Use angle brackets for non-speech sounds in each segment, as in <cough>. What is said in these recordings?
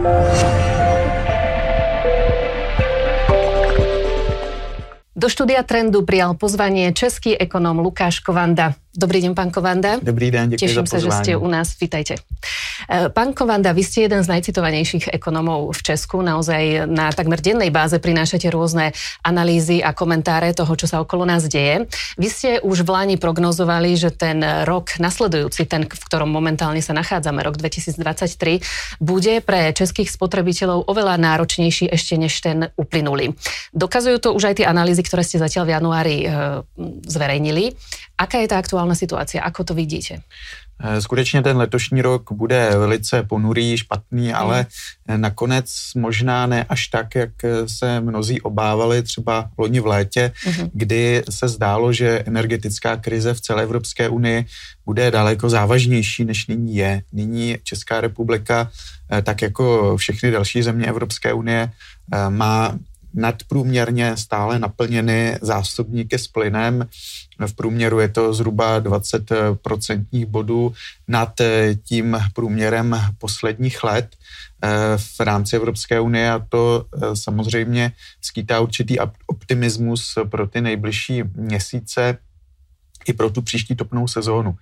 Do štúdia Trendu prijal pozvanie český ekonom Lukáš Kovanda. Dobrý deň, pán Kovanda. Dobrý deň, děkuji Teším za sa, že ste u nás. Vítajte. E, pán Kovanda, vy ste jeden z najcitovanejších ekonomov v Česku. Naozaj na takmer dennej báze prinášate rôzne analýzy a komentáre toho, čo sa okolo nás deje. Vy ste už v Lani prognozovali, že ten rok nasledujúci, ten, v ktorom momentálne sa nachádzame, rok 2023, bude pre českých spotrebiteľov oveľa náročnejší ešte než ten uplynulý. Dokazujú to už aj tie analýzy, ktoré ste zatiaľ v januári e, zverejnili. Aká je tá aktuálna situácia? Ako to vidíte? Eh, skutečně ten letošní rok bude velice ponurý, špatný, mm. ale nakonec možná ne až tak, jak se mnozí obávali třeba loni v létě, mm. kdy se zdálo, že energetická krize v celé Evropské unii bude daleko závažnější, než nyní je. Nyní Česká republika, eh, tak jako všechny další země Evropské unie, eh, má nadprůměrně stále naplněny zásobníky s plynem. V průměru je to zhruba 20 procentních bodů nad eh, tím průměrem posledních let eh, v rámci Evropské unie a to eh, samozřejmě skýtá určitý optimismus pro ty nejbližší měsíce i pro tu příští topnou sezónu.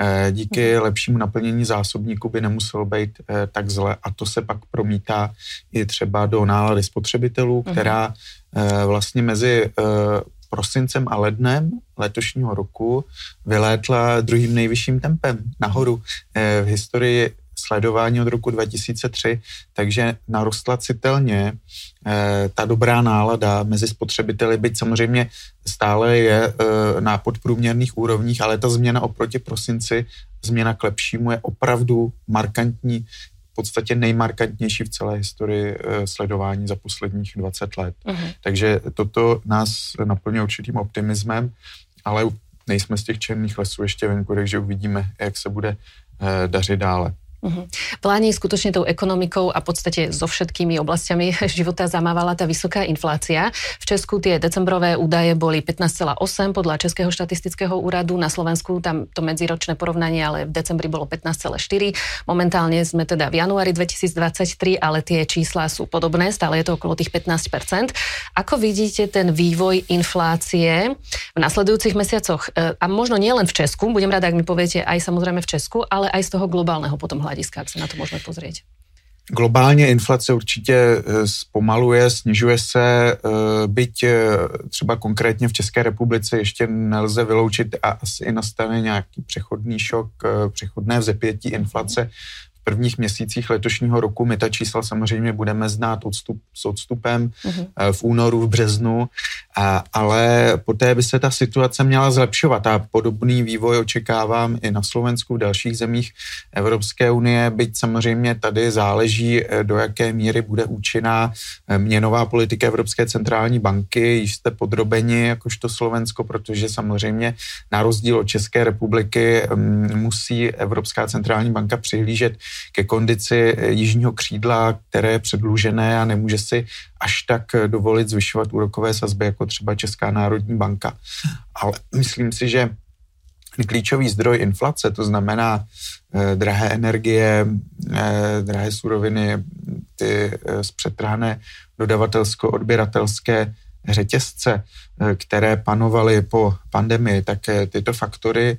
Eh, díky mhm. lepšímu naplnění zásobníku by nemuselo být eh, tak zle a to se pak promítá i třeba do nálady spotřebitelů, mhm. která eh, vlastně mezi prosincem a lednem letošního roku vylétla druhým nejvyšším tempem nahoru v historii sledování od roku 2003, takže narostla citelně eh, ta dobrá nálada mezi spotřebiteli, byť samozřejmě stále je eh, na podprůměrných úrovních, ale ta změna oproti prosinci, změna k lepšímu je opravdu markantní, v podstatě nejmarkantnější v celé historii eh, sledování za posledních 20 let. Uh-huh. Takže toto nás naplňuje určitým optimismem, ale nejsme z těch černých lesů ještě venku, takže uvidíme, jak se bude dařit dále. Uh-huh. V Pláne skutočne tou ekonomikou a v podstate so všetkými oblastiami <laughs> života zamávala tá vysoká inflácia. V Česku tie decembrové údaje boli 15,8 podľa Českého štatistického úradu. Na Slovensku tam to medziročné porovnanie, ale v decembri bolo 15,4. Momentálne sme teda v januári 2023, ale tie čísla sú podobné, stále je to okolo tých 15%. Ako vidíte ten vývoj inflácie v nasledujúcich mesiacoch? E, a možno nielen v Česku, budem rada, ak mi poviete aj samozrejme v Česku, ale aj z toho globálneho potom hľadiska jak se na to můžeme pozrieť? Globálně inflace určitě eh, zpomaluje, snižuje se, eh, byť eh, třeba konkrétně v České republice ještě nelze vyloučit a asi nastane nějaký přechodný šok, přechodné vzepětí inflace prvních měsících letošního roku. My ta čísla samozřejmě budeme znát odstup, s odstupem uh-huh. v únoru, v březnu, a, ale poté by se ta situace měla zlepšovat a podobný vývoj očekávám i na Slovensku, v dalších zemích Evropské unie, byť samozřejmě tady záleží, eh, do jaké míry bude účinná eh, měnová politika Evropské centrální banky. Již jste podrobeni jakožto Slovensko, protože samozřejmě na rozdíl od České republiky mm, musí Evropská centrální banka přihlížet ke kondici eh, jižního křídla, které je předlužené a nemůže si až tak eh, dovolit zvyšovat úrokové sazby jako třeba Česká národní banka. Ale myslím si, že klíčový zdroj inflace, to znamená eh, drahé energie, eh, drahé suroviny, ty eh, zpřetrhané dodavatelsko-odběratelské řetězce, eh, které panovaly po pandemii, tak eh, tyto faktory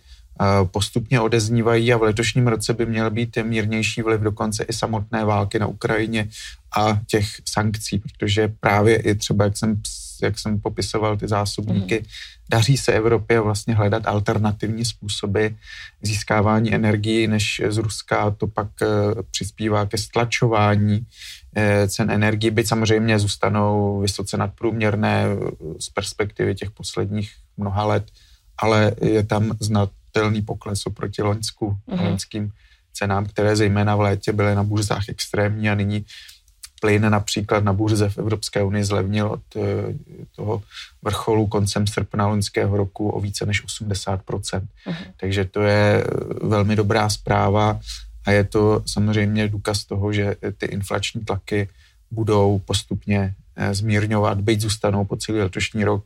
postupně odeznívají a v letošním roce by měl být mírnější vliv dokonce i samotné války na Ukrajině a těch sankcí, protože právě i třeba, jak jsem, jak jsem popisoval ty zásobníky, mm. daří se Evropě vlastně hledat alternativní způsoby získávání energii než z Ruska. To pak eh, přispívá ke stlačování eh, cen energii, byť samozřejmě zůstanou vysoce nadprůměrné eh, z perspektivy těch posledních mnoha let, ale je tam znat znatelný pokles oproti loňsku, mm-hmm. loňským cenám, které zejména v létě byly na burzách extrémní a nyní plyn například na burze v Evropské unii zlevnil od eh, toho vrcholu koncem srpna loňského roku o více než 80%. Uh-huh. Takže to je eh, velmi dobrá zpráva a je to samozřejmě důkaz toho, že ty inflační tlaky budou postupně eh, zmírňovat, byť zůstanou po celý letošní rok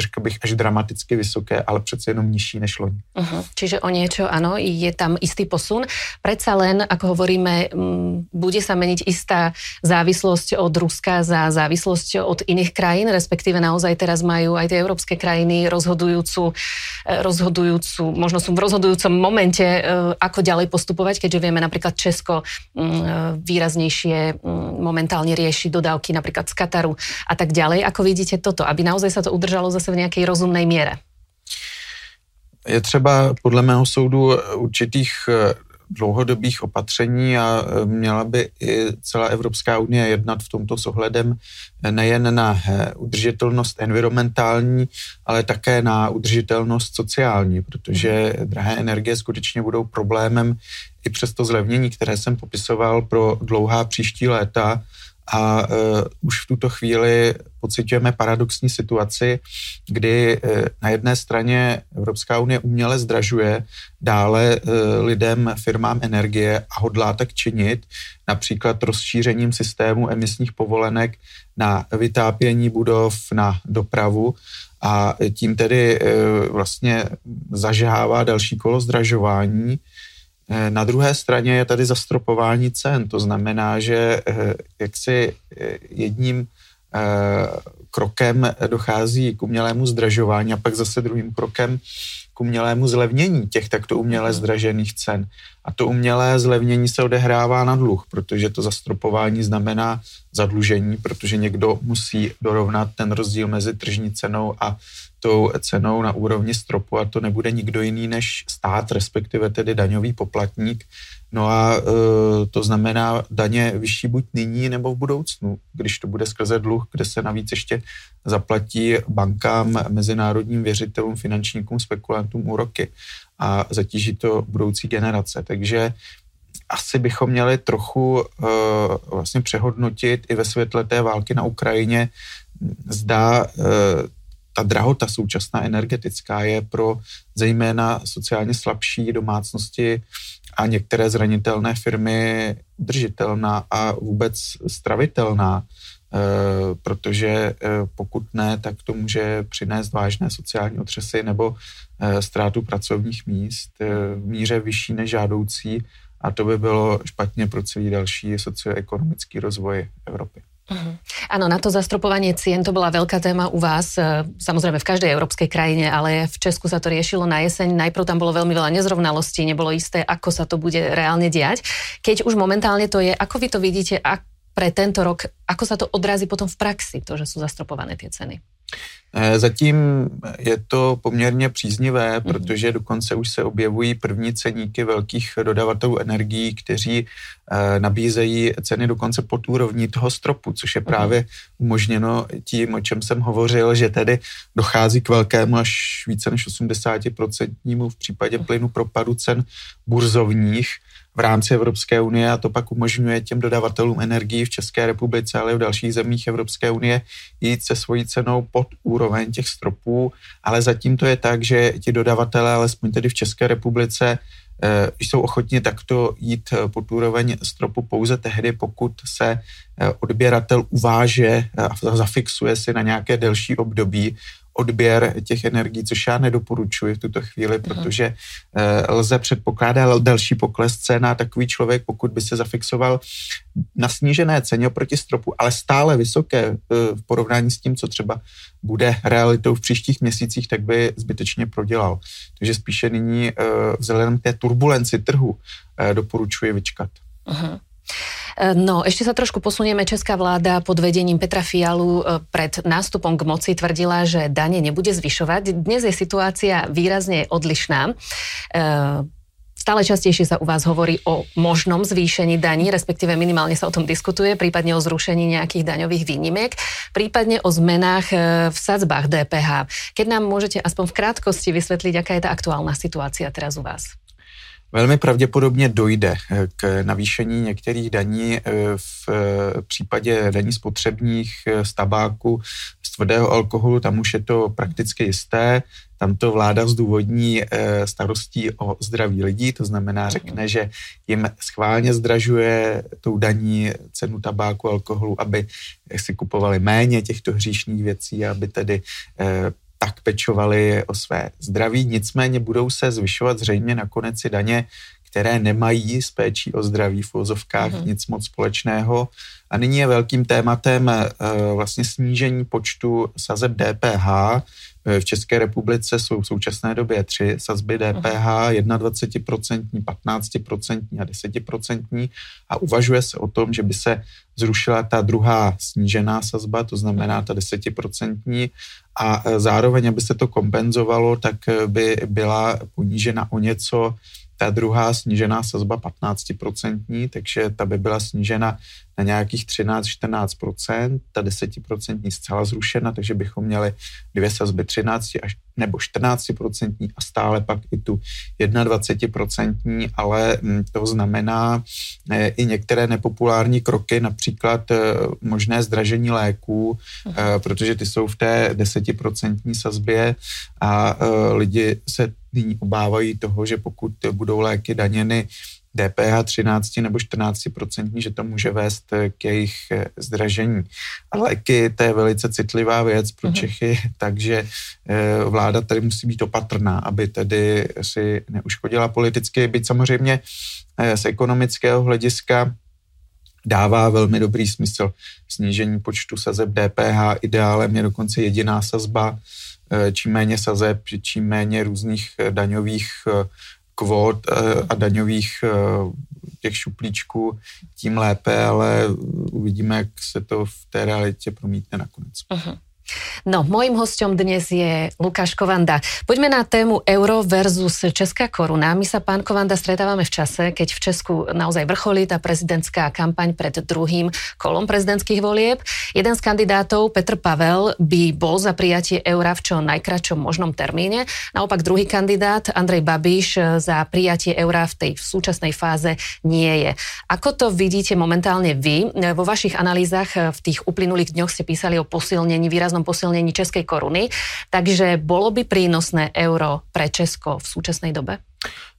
řekl bych, až dramaticky vysoké, ale přece jenom nižší než loni. Uh-huh. Čiže o niečo, áno, je tam istý posun. Predsa len, ako hovoríme, m, bude sa meniť istá závislosť od Ruska za závislosť od iných krajín, respektíve naozaj teraz majú aj tie európske krajiny rozhodujúcu, e, rozhodujúcu možno sú v rozhodujúcom momente, e, ako ďalej postupovať, keďže vieme napríklad Česko m, e, výraznejšie m, momentálne rieši dodávky napríklad z Kataru a tak ďalej. Ako vidíte toto, aby naozaj sa to udržalo za zase v nějaké rozumné míře? Je třeba podle mého soudu určitých eh, dlouhodobých opatření a eh, měla by i celá Evropská unie jednat v tomto s ohledem eh, nejen na udržitelnost environmentální, ale také na udržitelnost sociální, protože drahé energie skutečně budou problémem i přes to zlevnění, které jsem popisoval pro dlouhá příští léta a uh, už v tuto chvíli pocitujeme paradoxní situaci, kdy uh, na jedné straně Evropská unie uměle zdražuje dále uh, lidem, firmám energie a hodlá tak činit, například rozšířením systému emisních povolenek na vytápění budov, na dopravu. A tím tedy uh, vlastně zažehává další kolo zdražování na druhé straně je tady zastropování cen, to znamená, že eh, jaksi eh, jedním krokem dochází k umělému zdražování a pak zase druhým krokem k umělému zlevnění těch takto uměle mhm. zdražených cen. A to umělé zlevnění se odehrává na dluh, protože to zastropování znamená zadlužení, protože někdo musí dorovnat ten rozdíl mezi tržní cenou a tou cenou na úrovni stropu a to nebude nikdo jiný než stát, respektive tedy daňový poplatník. No a e, to znamená daně vyšší buď nyní nebo v budoucnu, když to bude skrze dluh, kde se navíc ještě zaplatí bankám, mezinárodním věřitelům, finančníkům, spekulantům úroky a zatíží to budoucí generace. Takže asi bychom měli trochu uh, vlastně přehodnotit i ve světle té války na Ukrajině, zda uh, ta drahota současná energetická je pro zejména sociálně slabší domácnosti a některé zranitelné firmy držitelná a vůbec stravitelná, eh, protože eh, pokud ne, tak to může přinést vážné sociální otřesy nebo eh, ztrátu pracovních míst v míře vyšší než žádoucí a to by bylo špatně pro celý další socioekonomický rozvoj Evropy. Uh-huh. Áno, na to zastropovanie cien to bola veľká téma u vás, e, samozrejme v každej európskej krajine, ale v Česku sa to riešilo na jeseň. Najprv tam bolo veľmi veľa nezrovnalostí, nebolo isté, ako sa to bude reálne diať. Keď už momentálne to je, ako vy to vidíte a pre tento rok, ako sa to odrazí potom v praxi, to, že sú zastropované tie ceny? Eh, zatím je to poměrně příznivé, mm. protože dokonce už se objevují první ceníky velkých dodavatelů energií, kteří eh, nabízejí ceny dokonce pod úrovní toho stropu, což je mhm. právě umožněno tím, o čem jsem hovořil, že tedy dochází k velkému až více než 80% v případě mhm. plynu propadu cen burzovních, v rámci Evropské unie a to pak umožňuje těm dodavatelům energií v České republice, ale i v dalších zemích Evropské unie jít se svojí cenou pod úroveň těch stropů, ale zatím to je tak, že ti dodavatelé, alespoň tedy v České republice, eh, jsou ochotni takto jít eh, pod úroveň stropu pouze tehdy, pokud se eh, odběratel uváže a zafixuje si na nějaké delší období odběr těch energií, což já nedoporučuji v tuto chvíli, mhm. protože uh, lze předpokládat další pokles cen a takový člověk, pokud by se zafixoval na snížené ceně oproti stropu, ale stále vysoké uh, v porovnání s tím, co třeba bude realitou v příštích měsících, tak by zbytečně prodělal. Takže spíše nyní uh, vzhledem k té turbulenci trhu doporučuji vyčkat. Uh-huh. No, ešte sa trošku posunieme. Česká vláda pod vedením Petra Fialu e, pred nástupom k moci tvrdila, že dane nebude zvyšovať. Dnes je situácia výrazne odlišná. E, stále častejšie sa u vás hovorí o možnom zvýšení daní, respektíve minimálne sa o tom diskutuje, prípadne o zrušení nejakých daňových výnimiek, prípadne o zmenách e, v sadzbách DPH. Keď nám môžete aspoň v krátkosti vysvetliť, aká je tá aktuálna situácia teraz u vás? Velmi pravděpodobně dojde eh, k navýšení některých daní eh, v eh, případě daní spotřebních z tabáku, z tvrdého alkoholu, tam už je to prakticky jisté. Tam to vláda zdůvodní starostí o zdraví lidí, to znamená řekne, že jim schválně zdražuje tou daní cenu tabáku, alkoholu, aby si kupovali méně těchto hříšných věcí, aby tedy tak pečovali o své zdraví. Nicméně budou se zvyšovat zřejmě nakonec i daně, které nemají s péčí o zdraví v úzovkách mm-hmm. nic moc společného. A nyní je velkým tématem uh, vlastně snížení počtu sazeb DPH. Eh, v České republice jsou v současné době tři sazby DPH, 21%, 15% a 10% a uvažuje se o tom, že by se zrušila ta druhá snížená sazba, to znamená ta 10% a eh, zároveň, aby se to kompenzovalo, tak by byla ponížena o něco ta druhá snížená sazba 15%, takže ta by byla snížena na nějakých 13-14%, ta 10% zcela zrušena, takže bychom měli dvě sazby 13 až nebo 14% a stále pak i tu 21%, ale mm, to znamená eh, i některé nepopulární kroky, například eh, možné zdražení léků, uh-huh. protože ty jsou v té 10% sazbě a lidi se nyní obávají toho, že pokud budou léky daněny DPH 13 nebo 14% že to může vést k jejich eh, zdražení. A léky, to je velice citlivá věc pro uh-huh. Čechy, <laughs> takže eh, vláda tady musí být opatrná, aby tedy si neuškodila politicky, byť samozřejmě eh, z ekonomického hlediska dává velmi dobrý smysl snížení počtu sazeb DPH. Ideálem je dokonce jediná sazba, čím méně sazeb, čím méně různých daňových kvót eh, a daňových eh, těch šuplíčků, tím lépe, ale uvidíme, jak se to v té realitě promítne nakonec. Uh-huh. No, mojím hostom dnes je Lukáš Kovanda. Poďme na tému euro versus česká koruna. My sa, pán Kovanda, stretávame v čase, keď v Česku naozaj vrcholí tá prezidentská kampaň pred druhým kolom prezidentských volieb. Jeden z kandidátov, Petr Pavel, by bol za prijatie eura v čo najkračom možnom termíne. Naopak druhý kandidát, Andrej Babiš, za prijatie eura v tej súčasnej fáze nie je. Ako to vidíte momentálne vy? Vo vašich analýzach v tých uplynulých dňoch ste písali o posilnení výraznom výraznom posilnení českej koruny. Takže bolo by prínosné euro pre Česko v súčasnej dobe?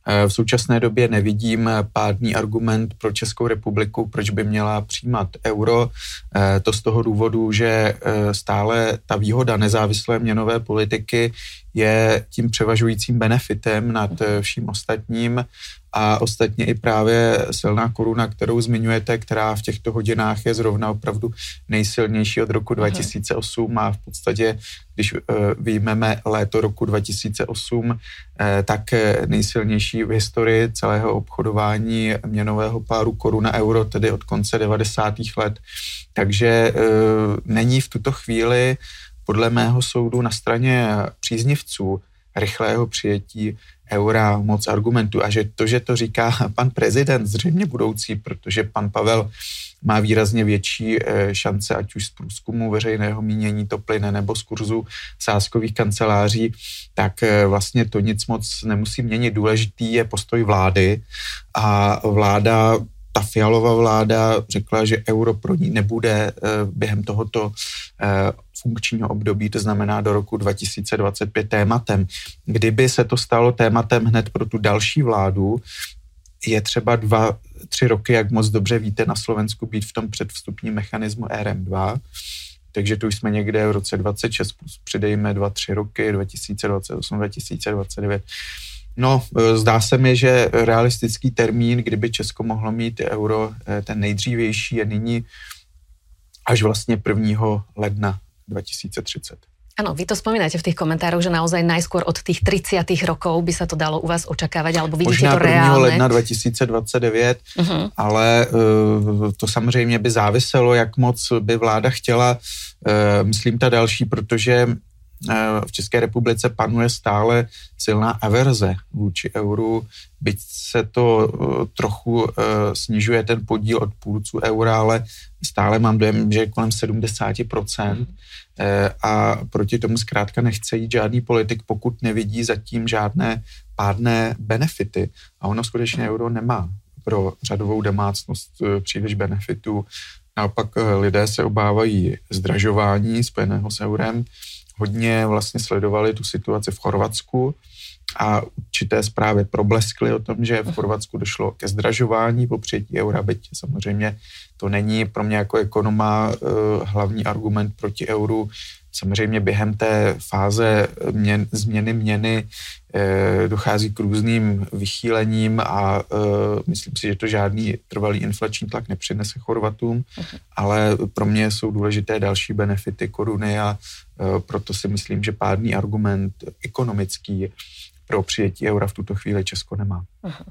Eh, v současné době nevidím pádný argument pro Českou republiku, proč by měla přijímat euro. Eh, to z toho důvodu, že eh, stále ta výhoda nezávislé měnové politiky je tím převažujícím benefitem nad vším ostatním a ostatně i právě silná koruna, kterou zmiňujete, která v těchto hodinách je zrovna opravdu nejsilnější od roku 2008 a v podstatě, když uh, vyjmeme léto roku 2008, uh, tak nejsilnější v historii celého obchodování měnového páru koruna-euro, tedy od konce 90. let. Takže není v tuto chvíli podle mého soudu na straně příznivců rychlého přijetí eura moc argumentů a že to, že to říká pan prezident, zřejmě budoucí, protože pan Pavel má výrazně větší eh, šance, ať už z průzkumu veřejného mínění to plyne, nebo z kurzu sáskových kanceláří, tak eh, vlastně to nic moc nemusí měnit. Důležitý je postoj vlády a vláda ta fialová vláda řekla, že euro pro ní nebude eh, během tohoto funkčního období, to znamená do roku 2025 tématem. Kdyby se to stalo tématem hned pro tu další vládu, je třeba dva, tři roky, jak moc dobře víte, na Slovensku být v tom předvstupním mechanismu RM2, takže tu jsme někde v roce 26 plus přidejme dva, tři roky, 2028, 2029. No, e, zdá se mi, že realistický termín, kdyby Česko mohlo mít euro, e, ten nejdřívější je nyní až vlastně 1. ledna 2030. Áno, vy to spomínate v tých komentároch, že naozaj najskôr od tých 30 rokov by sa to dalo u vás očakávať, alebo vidíte Možná to reálne? ledna 2029, uh-huh. ale uh, to samozřejmě by záviselo, jak moc by vláda chtěla, uh, myslím ta další, protože v České republice panuje stále silná averze vůči euru, byť se to trochu snižuje ten podíl od půlců eura, ale stále mám dojem, že je kolem 70%. Eh, a proti tomu zkrátka nechce jít žádný politik, pokud nevidí zatím žádné pádné benefity. A ono skutečně euro nemá pro řadovou domácnost eh, příliš benefitů. Naopak eh, lidé se obávají zdražování spojeného s eurem. Hodně vlastně sledovali tu situaci v Chorvatsku, a určité zprávy probleskly o tom, že v Chorvatsku došlo ke zdražování po přijetí eura, byť samozřejmě to není pro mě jako ekonoma uh, hlavní argument proti euru. Samozřejmě během té fáze měn, změny měny eh, dochází k různým vychýlením a eh, myslím si, že to žádný trvalý inflační tlak nepřinese Chorvatům, ale pro mě jsou důležité další benefity koruny a eh, proto si myslím, že pádný argument ekonomický pro přijetí eura v tuto chvíli Česko nemá. Uh-huh.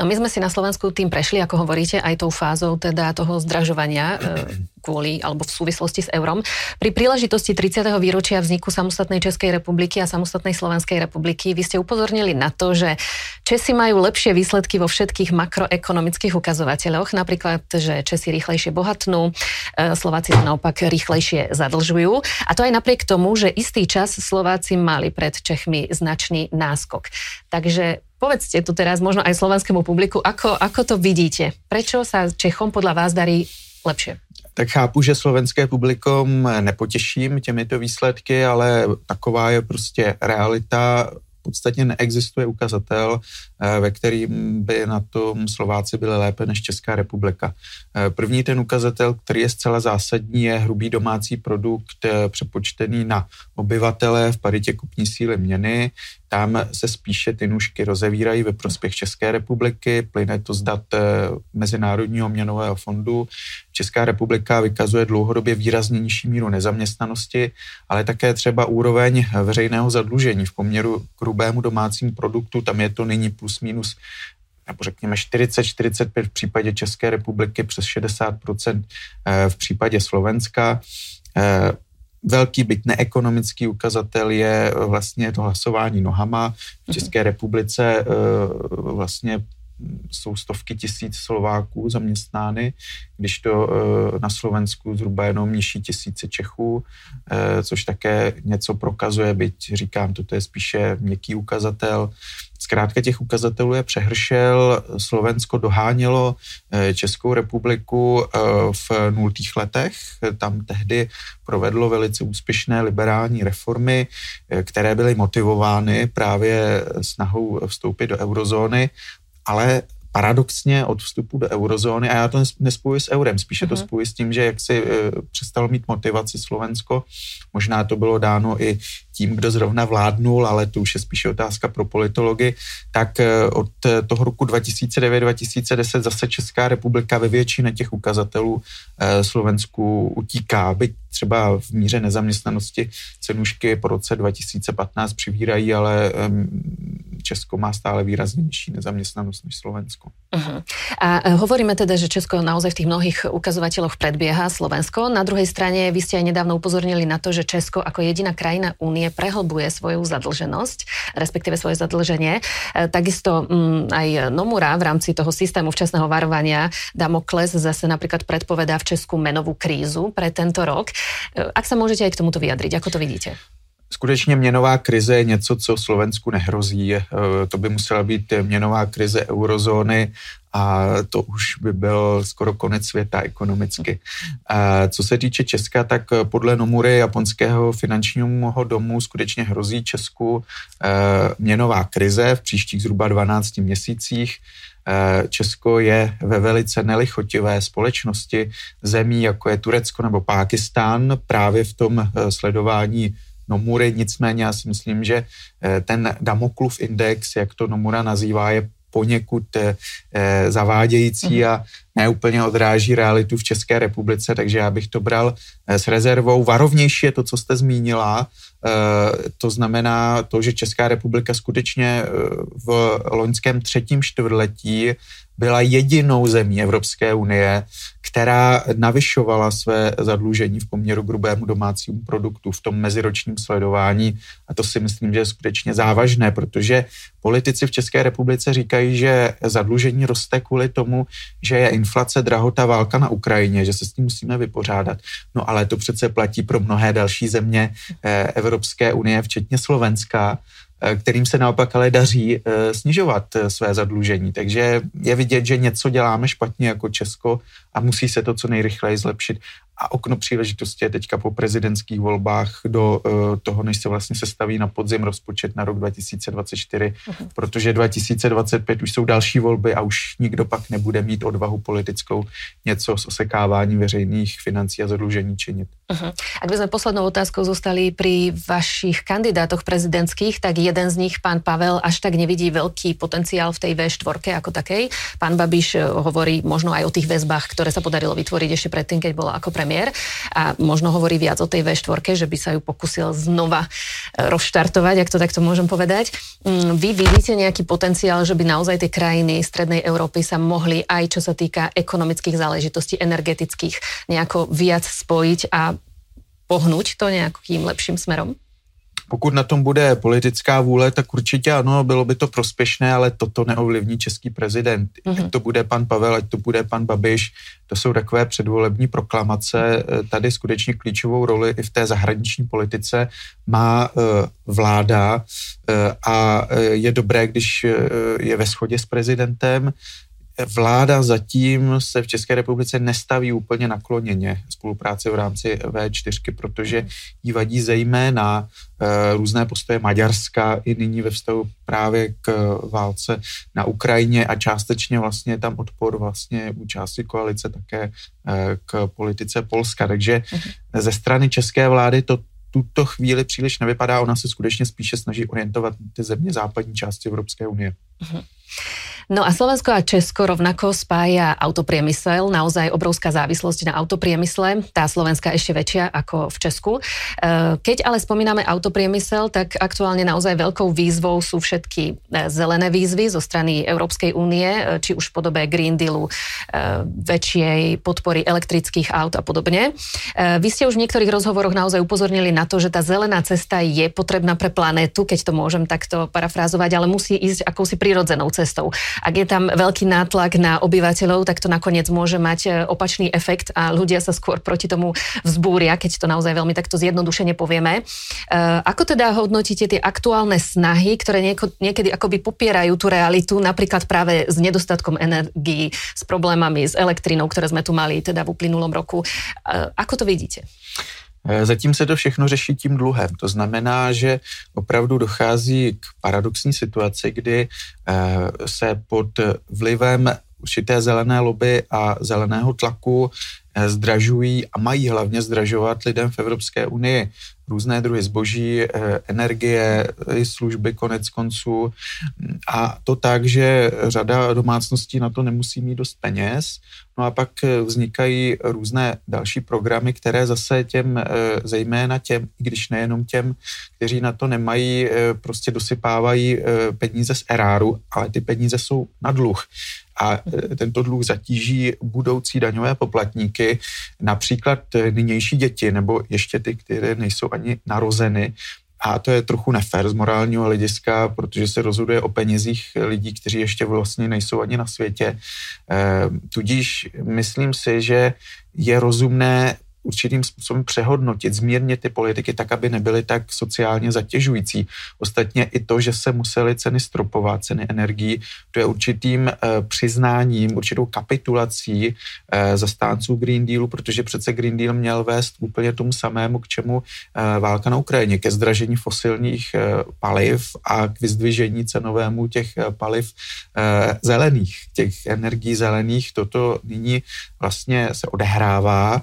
No my sme si na Slovensku tým prešli, ako hovoríte, aj tou fázou teda toho zdražovania e, <clears throat> kvôli alebo v súvislosti s eurom. Pri príležitosti 30. výročia vzniku samostatnej Českej republiky a samostatnej Slovenskej republiky vy ste upozornili na to, že Česi majú lepšie výsledky vo všetkých makroekonomických ukazovateľoch, napríklad, že Česi rýchlejšie bohatnú, e, Slováci sa naopak rýchlejšie zadlžujú. A to aj napriek tomu, že istý čas Slováci mali pred Čechmi značný náskok. Takže Povedzte tu teraz možno aj slovenskému publiku, ako, ako to vidíte? Prečo sa Čechom podľa vás darí lepšie? Tak chápu, že slovenské publikum nepotěším těmito výsledky, ale taková je prostě realita podstatě neexistuje ukazatel, eh, ve kterým by na tom Slováci byli lépe než Česká republika. Eh, první ten ukazatel, který je zcela zásadní, je hrubý domácí produkt eh, přepočtený na obyvatele v paritě kupní síly měny. Tam se spíše ty nůžky rozevírají ve prospěch České republiky, plyne to z dat Mezinárodního měnového fondu. Česká republika vykazuje dlouhodobě výrazně nižší míru nezaměstnanosti, ale také třeba úroveň veřejného zadlužení v poměru k hrubému domácímu produktu, tam je to nyní plus minus nebo řekněme 40-45 v případě České republiky, přes 60% eh, v případě Slovenska. Eh, velký, byť neekonomický ukazatel je vlastně to hlasování nohama. V mhm. České republice eh, vlastně jsou stovky tisíc Slováků zaměstnány, když to eh, na Slovensku zhruba jenom nižší tisíce Čechů, eh, což také něco prokazuje, byť říkám, toto je spíše měkký ukazatel. Zkrátka těch ukazatelů je přehršel. Slovensko dohánělo eh, Českou republiku v nultých letech. Tam tehdy provedlo velice úspěšné liberální reformy, které byly motivovány právě snahou vstoupit do eurozóny ale paradoxně od vstupu do eurozóny, a já to nespojuji s eurem, spíše to mhm. spojuji s tím, že jak si e, přestalo mít motivaci Slovensko, možná to bylo dáno i tím, kdo zrovna vládnul, ale to už je spíše otázka pro politology, tak e, od toho roku 2009-2010 zase Česká republika ve většině těch ukazatelů e, Slovensku utíká, byť třeba v míře nezaměstnanosti cenušky po roce 2015 přivírají, ale Česko má stále výrazně nižší nezaměstnanost než Slovensko. Uh-huh. A hovoríme teda, že Česko naozaj v tých mnohých ukazovateľoch predbieha Slovensko. Na druhej strane vy ste aj nedávno upozornili na to, že Česko ako jediná krajina únie prehlbuje svoju zadlženosť, respektíve svoje zadlženie. E, takisto mm, aj Nomura v rámci toho systému včasného varovania Damokles zase napríklad predpovedá v Česku menovú krízu pre tento rok. E, ak sa môžete aj k tomuto vyjadriť, ako to vidíte? Skutečně měnová krize je něco, co Slovensku nehrozí. Eh, to by musela být měnová krize eurozóny a to už by byl skoro konec světa ekonomicky. A co se týče Česka, tak podle Nomury japonského finančního domu skutečně hrozí Česku eh, měnová krize v příštích zhruba 12 měsících. Eh, Česko je ve velice nelichotivé společnosti zemí, jako je Turecko nebo Pákistán, právě v tom sledování Nomury, nicméně já si myslím, že eh, ten Damoklův index, jak to Nomura nazývá, je poněkud eh, eh, zavádějící mhm. a neúplně odráží realitu v České republice, takže já bych to bral s rezervou. Varovnější je to, co jste zmínila, to znamená to, že Česká republika skutečně v loňském třetím čtvrtletí byla jedinou zemí Evropské unie, která navyšovala své zadlužení v poměru k hrubému domácímu produktu v tom meziročním sledování. A to si myslím, že je skutečně závažné, protože politici v České republice říkají, že zadlužení roste kvůli tomu, že je inflace, drahota, válka na Ukrajině, že se s tím musíme vypořádat. No ale to přece platí pro mnohé další země eh, Evropské unie, včetně Slovenska Eh, kterým se naopak ale daří eh, snižovat eh, své zadlužení. Takže je vidět, že něco děláme špatně jako Česko a musí se to co nejrychleji zlepšit. A okno příležitosti je teďka po prezidentských volbách do uh, toho, než se vlastně sestaví na podzim rozpočet na rok 2024, uh-huh. protože 2025 už jsou další volby a už nikdo pak nebude mít odvahu politickou něco s osekáváním veřejných financí a zadlužení činit. Uh-huh. Ak by sme poslednou otázkou zostali pri vašich kandidátoch prezidentských, tak jeden z nich, pán Pavel, až tak nevidí veľký potenciál v tej V4 ako takej. Pán Babiš eh, hovorí možno aj o tých väzbách, ktoré sa podarilo vytvoriť ešte predtým, keď bola ako premiér a možno hovorí viac o tej V4, že by sa ju pokusil znova eh, rozštartovať, ak to takto môžem povedať. Mm, vy vidíte nejaký potenciál, že by naozaj tie krajiny Strednej Európy sa mohli aj čo sa týka ekonomických záležitostí, energetických, nejako viac spojiť a pohnúť to nejakým lepším smerom? Pokud na tom bude politická vůle, tak určitě ano, bylo by to prospěšné, ale toto neovlivní český prezident. Mm-hmm. Ať to bude pan Pavel, ať to bude pan Babiš, to jsou takové předvolební proklamace. Tady skutečně klíčovou roli i v té zahraniční politice má uh, vláda uh, a uh, je dobré, když je ve shodě s prezidentem vláda zatím se v České republice nestaví úplně nakloněně spolupráci v rámci V4, protože jí vadí zejména e, různé postoje Maďarska i nyní ve vztahu právě k válce na Ukrajině a částečně vlastně tam odpor vlastně u části koalice také e, k politice Polska. Takže uh-huh. ze strany české vlády to tuto chvíli příliš nevypadá, ona se skutečně spíše snaží orientovat ty země západní části Evropské unie. Uh-huh. No a Slovensko a Česko rovnako spája autopriemysel, naozaj obrovská závislosť na autopriemysle, tá Slovenska ešte väčšia ako v Česku. E, keď ale spomíname autopriemysel, tak aktuálne naozaj veľkou výzvou sú všetky e, zelené výzvy zo strany Európskej únie, e, či už v podobe Green Dealu, väčšej podpory elektrických aut a podobne. Vy ste už v niektorých rozhovoroch naozaj upozornili na to, že tá zelená cesta je potrebná pre planétu, keď to môžem takto parafrázovať, ale musí ísť akousi prirodzenou cestou. Ak je tam veľký nátlak na obyvateľov, tak to nakoniec môže mať e, opačný efekt a ľudia sa skôr proti tomu vzbúria, keď to naozaj veľmi takto zjednodušene povieme. E, ako teda hodnotíte tie aktuálne snahy, ktoré niekedy akoby popierajú tú realitu, napríklad práve s nedostatkom energií, s problémami s elektrinou, ktoré sme tu mali teda v uplynulom roku. E, ako to vidíte? Zatím se to všechno řeší tím dluhem. To znamená, že opravdu dochází k paradoxní situaci, kdy se pod vlivem určité zelené lobby a zeleného tlaku zdražují a mají hlavně zdražovat lidem v Evropské unii různé druhy zboží, eh, energie, služby konec konců. A to tak, že řada domácností na to nemusí mít dost peněz. No a pak eh, vznikají různé další programy, které zase těm, eh, zejména těm, i když nejenom těm, kteří na to nemají, prostě dosypávají peníze z eráru, ale ty peníze jsou na dluh a tento dluh zatíží budoucí daňové poplatníky, například nynější děti nebo ještě ty, které nejsou ani narozeny. A to je trochu nefér z morálního hlediska, protože se rozhoduje o penězích lidí, kteří ještě vlastně nejsou ani na světě. E, tudíž myslím si, že je rozumné určitým způsobem přehodnotit, zmírnit ty politiky tak, aby nebyly tak sociálně zatěžující. Ostatně i to, že se musely ceny stropovat, ceny energií, to je určitým e, přiznáním, určitou kapitulací e, zastánců Green Dealu, protože přece Green Deal měl vést úplně tomu samému, k čemu e, válka na Ukrajině, ke zdražení fosilních e, paliv a k vyzdvižení cenovému těch e, paliv e, zelených, těch energií zelených. Toto nyní vlastně se odehrává.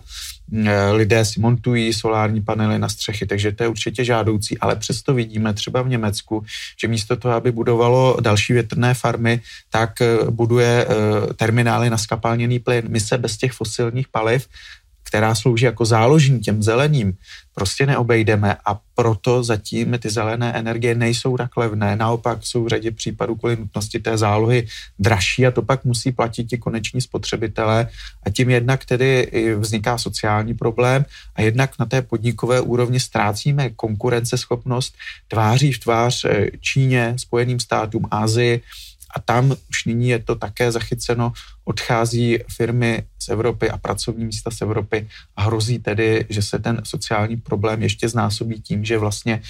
Eh, lidé si montují solární panely na střechy, takže to je určitě žádoucí, ale přesto vidíme třeba v Německu, že místo toho, aby budovalo další větrné farmy, tak eh, buduje eh, terminály na skapalněný plyn. My se bez těch fosilních paliv která slouží jako záložní těm zeleným, prostě neobejdeme a proto zatím ty zelené energie nejsou tak levné. Naopak jsou v řadě případů kvůli nutnosti té zálohy dražší a to pak musí platit ti koneční spotřebitelé a tím jednak tedy vzniká sociální problém a jednak na té podnikové úrovni ztrácíme konkurenceschopnost tváří v tvář eh, Číně, Spojeným státům, Asii, a tam už nyní je to také zachyceno, odchází firmy z Evropy a pracovní místa z Evropy. A hrozí tedy, že se ten sociální problém ještě znásobí tím, že vlastně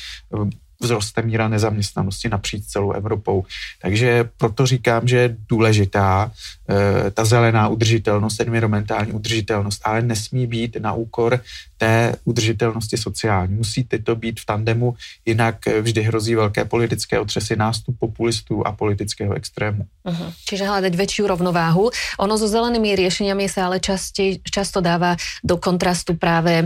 vzroste míra nezaměstnanosti napříč celou Evropou. Takže proto říkám, že je důležitá eh, ta zelená udržitelnost, environmentální udržitelnost, ale nesmí být na úkor té udržitelnosti sociální. Musí to být v tandemu, jinak vždy hrozí velké politické otřesy nástup populistů a politického extrému. Uh-huh. Čiže hľadať väčšiu rovnováhu. Ono so zelenými riešeniami sa ale časti, často dáva do kontrastu práve e,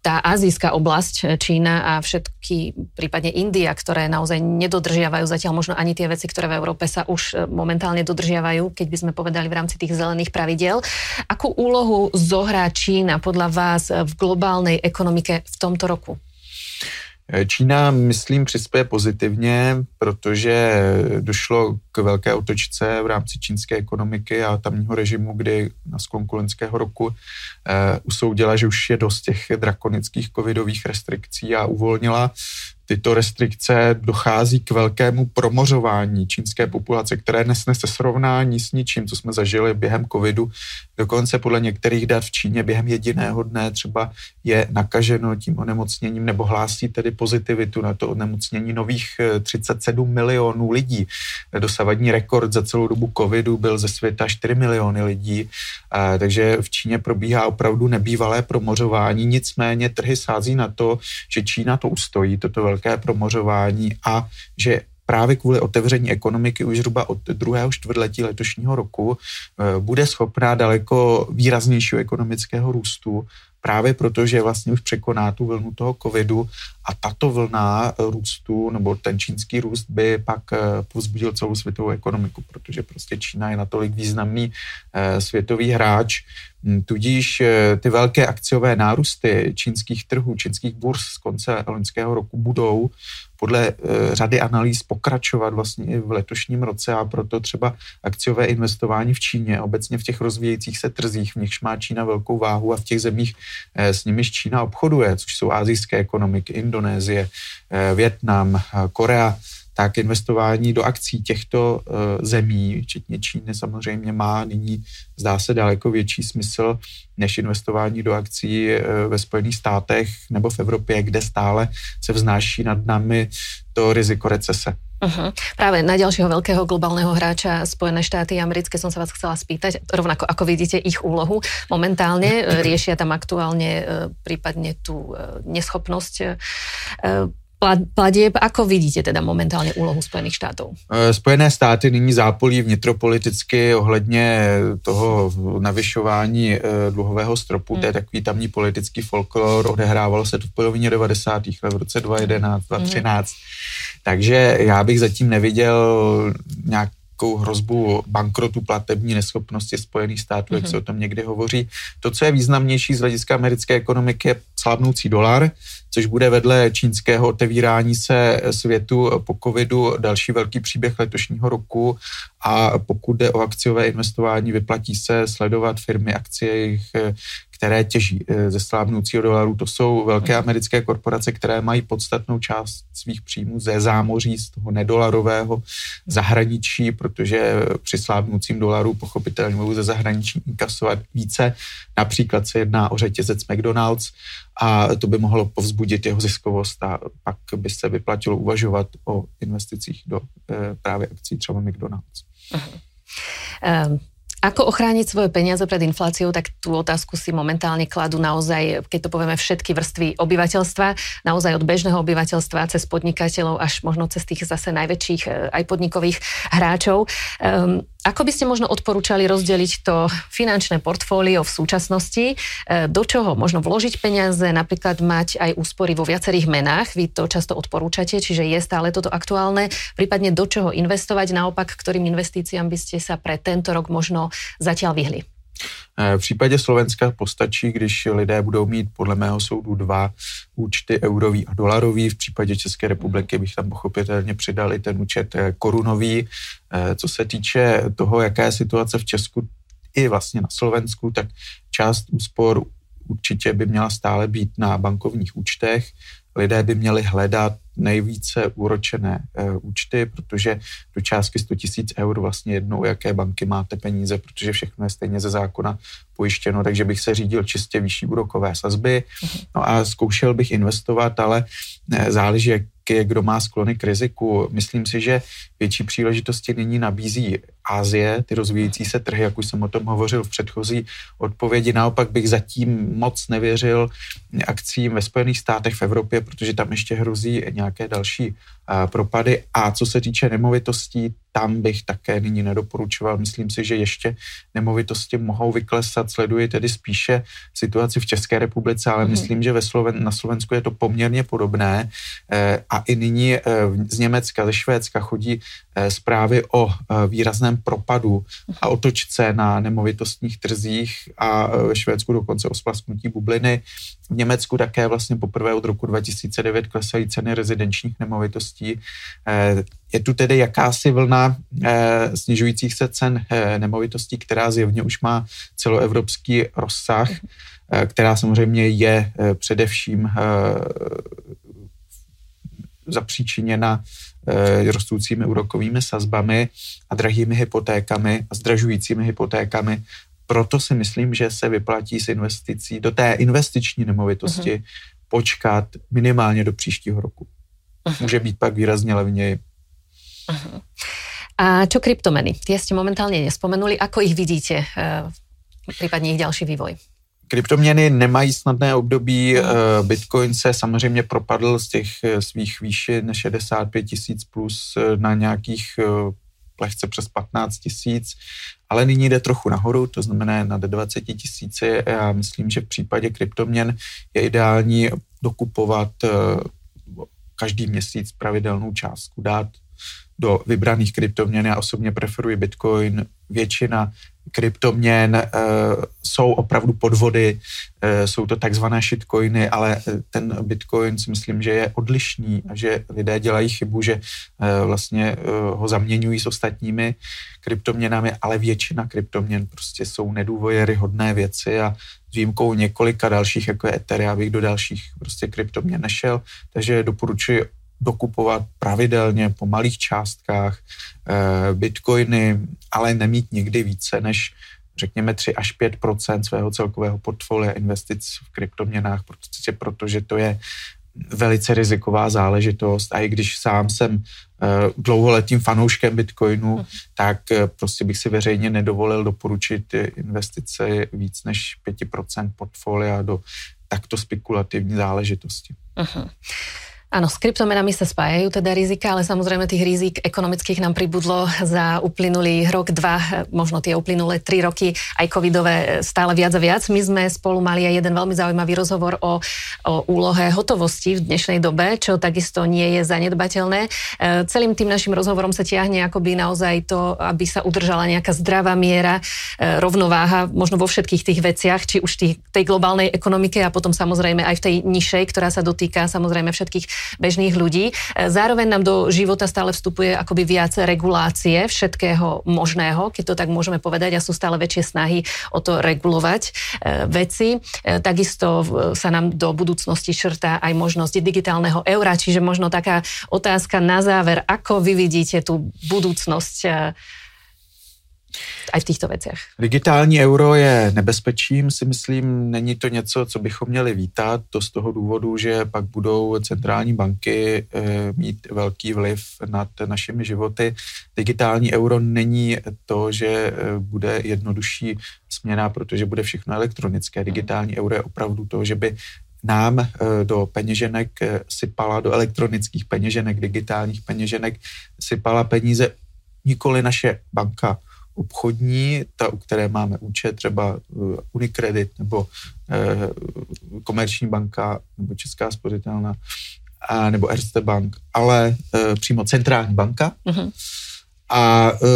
tá azijská oblasť, e, Čína a všetky, prípadne India, ktoré naozaj nedodržiavajú zatiaľ možno ani tie veci, ktoré v Európe sa už e, momentálne dodržiavajú, keď by sme povedali v rámci tých zelených pravidel. Akú úlohu zohrá Čína podľa vás v globálnej ekonomike v tomto roku? Čína, myslím, přispěje pozitivně, protože došlo k velké otočce v rámci čínské ekonomiky a tamního režimu, kdy na sklonku loňského roku eh, usoudila, že už je dost těch drakonických covidových restrikcí a uvolnila tyto restrikce dochází k velkému promořování čínské populace, které dnes nese srovnání s ničím, co jsme zažili během covidu. Dokonce podle některých dat v Číně během jediného dne třeba je nakaženo tím onemocněním nebo hlásí tedy pozitivitu na to onemocnění nových 37 eh, milionů lidí. Dosavadní rekord za celou dobu covidu byl ze světa 4 miliony lidí, takže v Číně probíhá opravdu nebývalé promořování, nicméně trhy sází na to, že Čína to ustojí, toto velké promořování a že právě kvůli otevření ekonomiky už zhruba od druhého čtvrtletí letošního roku eh, bude schopná daleko výraznějšího ekonomického růstu, právě protože vlastně už překoná tu vlnu toho covidu a tato vlna růstu nebo ten čínský růst by pak eh, povzbudil celou světovou ekonomiku, protože prostě Čína je natolik významný eh, světový hráč, hm, tudíž ty velké akciové nárůsty čínských trhů, čínských burz z konce loňského roku budou podle eh, řady analýz pokračovat vlastně i v letošním roce a proto třeba akciové investování v Číně, obecně v těch rozvíjejících se trzích, v nichž má Čína velkou váhu a v těch zemích eh, s nimiž Čína obchoduje, což jsou azijské ekonomiky, Indonésie, eh, Větnam, Korea, tak investování do akcí těchto zemí, včetně Číny, samozřejmě má nyní, zdá se, daleko větší smysl než investování do akcí eh, ve Spojených státech nebo v Evropě, kde stále se vznáší nad námi to riziko recese. Uh-huh. Práve na ďalšieho veľkého globálneho hráča Spojené štáty americké som sa vás chcela spýtať, rovnako ako vidíte ich úlohu momentálne, <clears throat> riešia tam aktuálne eh, prípadne tú eh, neschopnosť platieb. Ako vidíte teda momentálně úlohu Spojených států? Eh, Spojené státy nyní zápolí vnitropoliticky ohledně toho navyšování eh, dluhového stropu. Hmm. To je takový tamní politický folklor. Odehrávalo se to v polovině 90. let, v roce 2011, 2013. Hmm. Takže já bych zatím neviděl nějak nějakou hrozbu bankrotu platební neschopnosti Spojených států, mm-hmm. jak se o tom někdy hovoří. To, co je významnější z hlediska americké ekonomiky, je slavnoucí dolar, což bude vedle čínského otevírání se světu po covidu další velký příběh letošního roku a pokud jde o akciové investování, vyplatí se sledovat firmy, akcie jejich které těží eh, ze slábnoucího dolaru. To jsou velké mhm. americké korporace, které mají podstatnou část svých příjmů ze zámoří, z toho nedolarového zahraničí, protože při slábnoucím dolaru pochopitelně mohou ze zahraničí inkasovat více. Například se jedná o řetězec McDonald's a to by mohlo povzbudit jeho ziskovost a pak by se vyplatilo uvažovat o investicích do eh, právě akcí třeba McDonald's. Uh-huh. Um. Ako ochrániť svoje peniaze pred infláciou, tak tú otázku si momentálne kladú naozaj, keď to povieme, všetky vrstvy obyvateľstva, naozaj od bežného obyvateľstva cez podnikateľov až možno cez tých zase najväčších eh, aj podnikových hráčov. Um, ako by ste možno odporúčali rozdeliť to finančné portfólio v súčasnosti, eh, do čoho možno vložiť peniaze, napríklad mať aj úspory vo viacerých menách, vy to často odporúčate, čiže je stále toto aktuálne, prípadne do čoho investovať, naopak, ktorým investíciám by ste sa pre tento rok možno zatiaľ vyhli? Eh, v případě Slovenska postačí, když lidé budou mít podle mého soudu dva účty eurový a dolarový. V případě České republiky bych tam pochopitelně přidal i ten účet eh, korunový. Eh, co se týče toho, jaká je situace v Česku i vlastně na Slovensku, tak část úspor určitě by měla stále být na bankovních účtech. Lidé by měli hledat nejvíce úročené e, účty, protože do částky 100 tisíc eur vlastně jednou, jaké banky máte peníze, protože všechno je stejně ze zákona pojištěno, takže bych se řídil čistě vyšší úrokové sazby. No a zkoušel bych investovat, ale e, záleží, je, kdo má sklony k riziku. Myslím si, že větší příležitosti nyní nabízí Ázie, ty rozvíjející se trhy, jak už jsem o tom hovořil v předchozí odpovědi. Naopak bych zatím moc nevěřil akcím ve Spojených státech v Evropě, protože tam ještě hrozí nějaké další propady. A co se týče nemovitostí, tam bych také nyní nedoporučoval. Myslím si, že ještě nemovitosti mohou vyklesat. Sleduji tedy spíše situaci v České republice, ale mm. myslím, že ve Sloven- na Slovensku je to poměrně podobné. E, a i nyní e, z Německa, ze Švédska chodí e, zprávy o výrazném propadu a otočce na nemovitostních trzích a ve Švédsku dokonce o splasknutí bubliny. V Německu také vlastně poprvé od roku 2009 klesají ceny rezidenčních nemovitostí. Eh, je tu tedy jakási vlna eh, snižujících se cen eh, nemovitostí, která zjevně už má celoevropský rozsah, která samozřejmě je především zapříčiněna rostoucími úrokovými sazbami a drahými hypotékami a zdražujícími hypotékami proto si myslím, že se vyplatí s investicí do té investiční nemovitosti uh-huh. počkat minimálně do příštího roku. Může být pak výrazně levněji. A čo kryptomeny? Tie ste momentálně nespomenuli. Ako ich vidíte, uh, případně ich další vývoj? Kryptoměny nemají snadné období. Uh, Bitcoin se samozřejmě propadl z těch eh, svých výšin 65 tisíc plus na nějakých lehce přes 15 tisíc, ale nyní jde trochu nahoru, to znamená nad 20 tisíci. Já myslím, že v případě kryptoměn je ideální dokupovat eh, každý měsíc pravidelnou částku, dát do vybraných kryptoměn. Já osobně preferuji Bitcoin. Většina kryptoměn e, jsou opravdu podvody, e, jsou to takzvané shitcoiny, ale eh, ten Bitcoin si myslím, že je odlišný a že lidé dělají chybu, že vlastně ho zaměňují s ostatními kryptoměnami, ale většina kryptoměn prostě jsou nedůvěryhodné věci a s výjimkou několika dalších, jako je Ethereum, abych do dalších prostě kryptoměn nešel, takže doporučuji dokupovat pravidelně po malých částkách eh, bitcoiny, ale nemít nikdy více než řekněme 3 až 5 svého celkového portfolia investic v kryptoměnách, protože, protože to je velice riziková záležitost a i když sám jsem uh, dlouholetým fanouškem Bitcoinu, hmm. tak uh, prostě bych si veřejně nedovolil doporučit investice víc než 5% portfolia do takto spekulativní záležitosti. Uh-huh. Áno, s kryptomenami sa spájajú teda rizika, ale samozrejme tých rizik ekonomických nám pribudlo za uplynulý rok, dva, možno tie uplynulé tri roky, aj covidové stále viac a viac. My sme spolu mali aj jeden veľmi zaujímavý rozhovor o, o úlohe hotovosti v dnešnej dobe, čo takisto nie je zanedbateľné. E, celým tým našim rozhovorom sa tiahne akoby naozaj to, aby sa udržala nejaká zdravá miera, e, rovnováha možno vo všetkých tých veciach, či už tých, tej globálnej ekonomike a potom samozrejme aj v tej nižšej, ktorá sa dotýka samozrejme všetkých bežných ľudí. E, zároveň nám do života stále vstupuje akoby viac regulácie všetkého možného, keď to tak môžeme povedať a sú stále väčšie snahy o to regulovať e, veci. E, takisto sa nám do budúcnosti šrtá aj možnosť digitálneho eura, čiže možno taká otázka na záver, ako vy vidíte tú budúcnosť aj v těchto věcech. Digitální euro je nebezpečím, si myslím, není to něco, co bychom měli vítat, to z toho důvodu, že pak budou centrální banky e, mít velký vliv nad našimi životy. Digitální euro není to, že e, bude jednodušší směna, protože bude všechno elektronické. Digitální euro je opravdu to, že by nám e, do peněženek sypala, do elektronických peněženek, digitálních peněženek sypala peníze nikoli naše banka, obchodní, ta, u které máme účet, třeba uh, Unicredit nebo uh, Komerční banka nebo Česká spořitelna a, nebo Erste Bank, ale uh, přímo centrální banka. Uh-huh. A uh,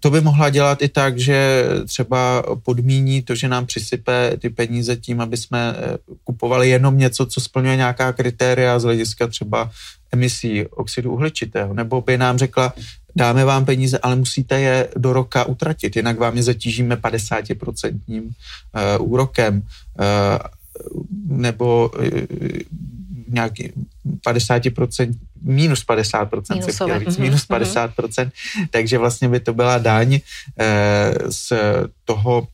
to by mohla dělat i tak, že třeba podmíní to, že nám přisype ty peníze tím, aby jsme kupovali jenom něco, co splňuje nějaká kritéria z hlediska třeba emisí oxidu uhličitého, nebo by nám řekla, dáme vám peníze, ale musíte je do roka utratit, jinak vám je zatížíme 50% uh, úrokem. Uh, nebo nějaký 50% minus 50%, minus se chtěl říct, minus 50%, mm-hmm. takže vlastně by to byla daň e, z toho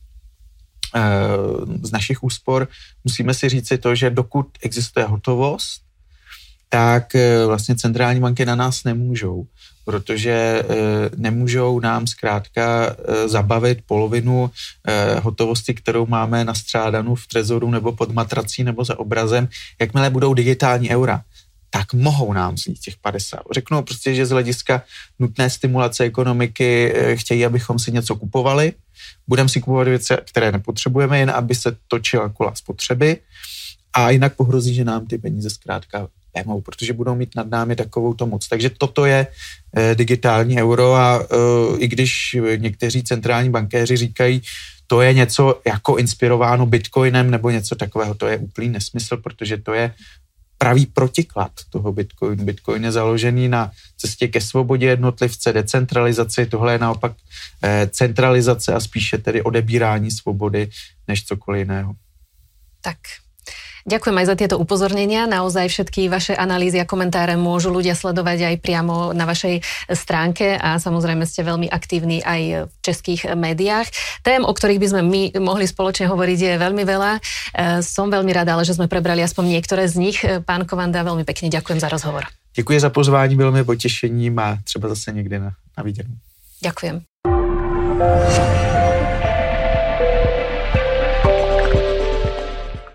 e, z našich úspor. Musíme si říci to, že dokud existuje hotovost, tak e, vlastně centrální banky na nás nemůžou protože e, nemůžou nám zkrátka e, zabavit polovinu e, hotovosti, kterou máme nastřádanou v trezoru nebo pod matrací nebo za obrazem. Jakmile budou digitální eura, tak mohou nám vzít těch 50. Řeknou prostě, že z hlediska nutné stimulace ekonomiky chtějí, abychom si něco kupovali, budeme si kupovat věci, které nepotřebujeme, jen aby se točila kola spotřeby a jinak pohrozí, že nám ty peníze zkrátka vemou, protože budou mít nad námi takovou to moc. Takže toto je eh, digitální euro a eh, i když někteří centrální bankéři říkají, to je něco jako inspirováno bitcoinem nebo něco takového, to je úplný nesmysl, protože to je pravý protiklad toho Bitcoinu. Bitcoin je založený na cestě ke svobodě jednotlivce, decentralizaci, tohle je naopak eh, centralizace a spíše tedy odebírání svobody než cokoliv jiného. Tak Ďakujem aj za tieto upozornenia. Naozaj všetky vaše analýzy a komentáre môžu ľudia sledovať aj priamo na vašej stránke a samozrejme ste veľmi aktívni aj v českých médiách. Tém, o ktorých by sme my mohli spoločne hovoriť, je veľmi veľa. E, som veľmi rada, ale že sme prebrali aspoň niektoré z nich. E, pán Kovanda, veľmi pekne ďakujem za rozhovor. Děkuji za pozvání, bylo mi potěšením a třeba zase někdy na, na viděnou. Ďakujem.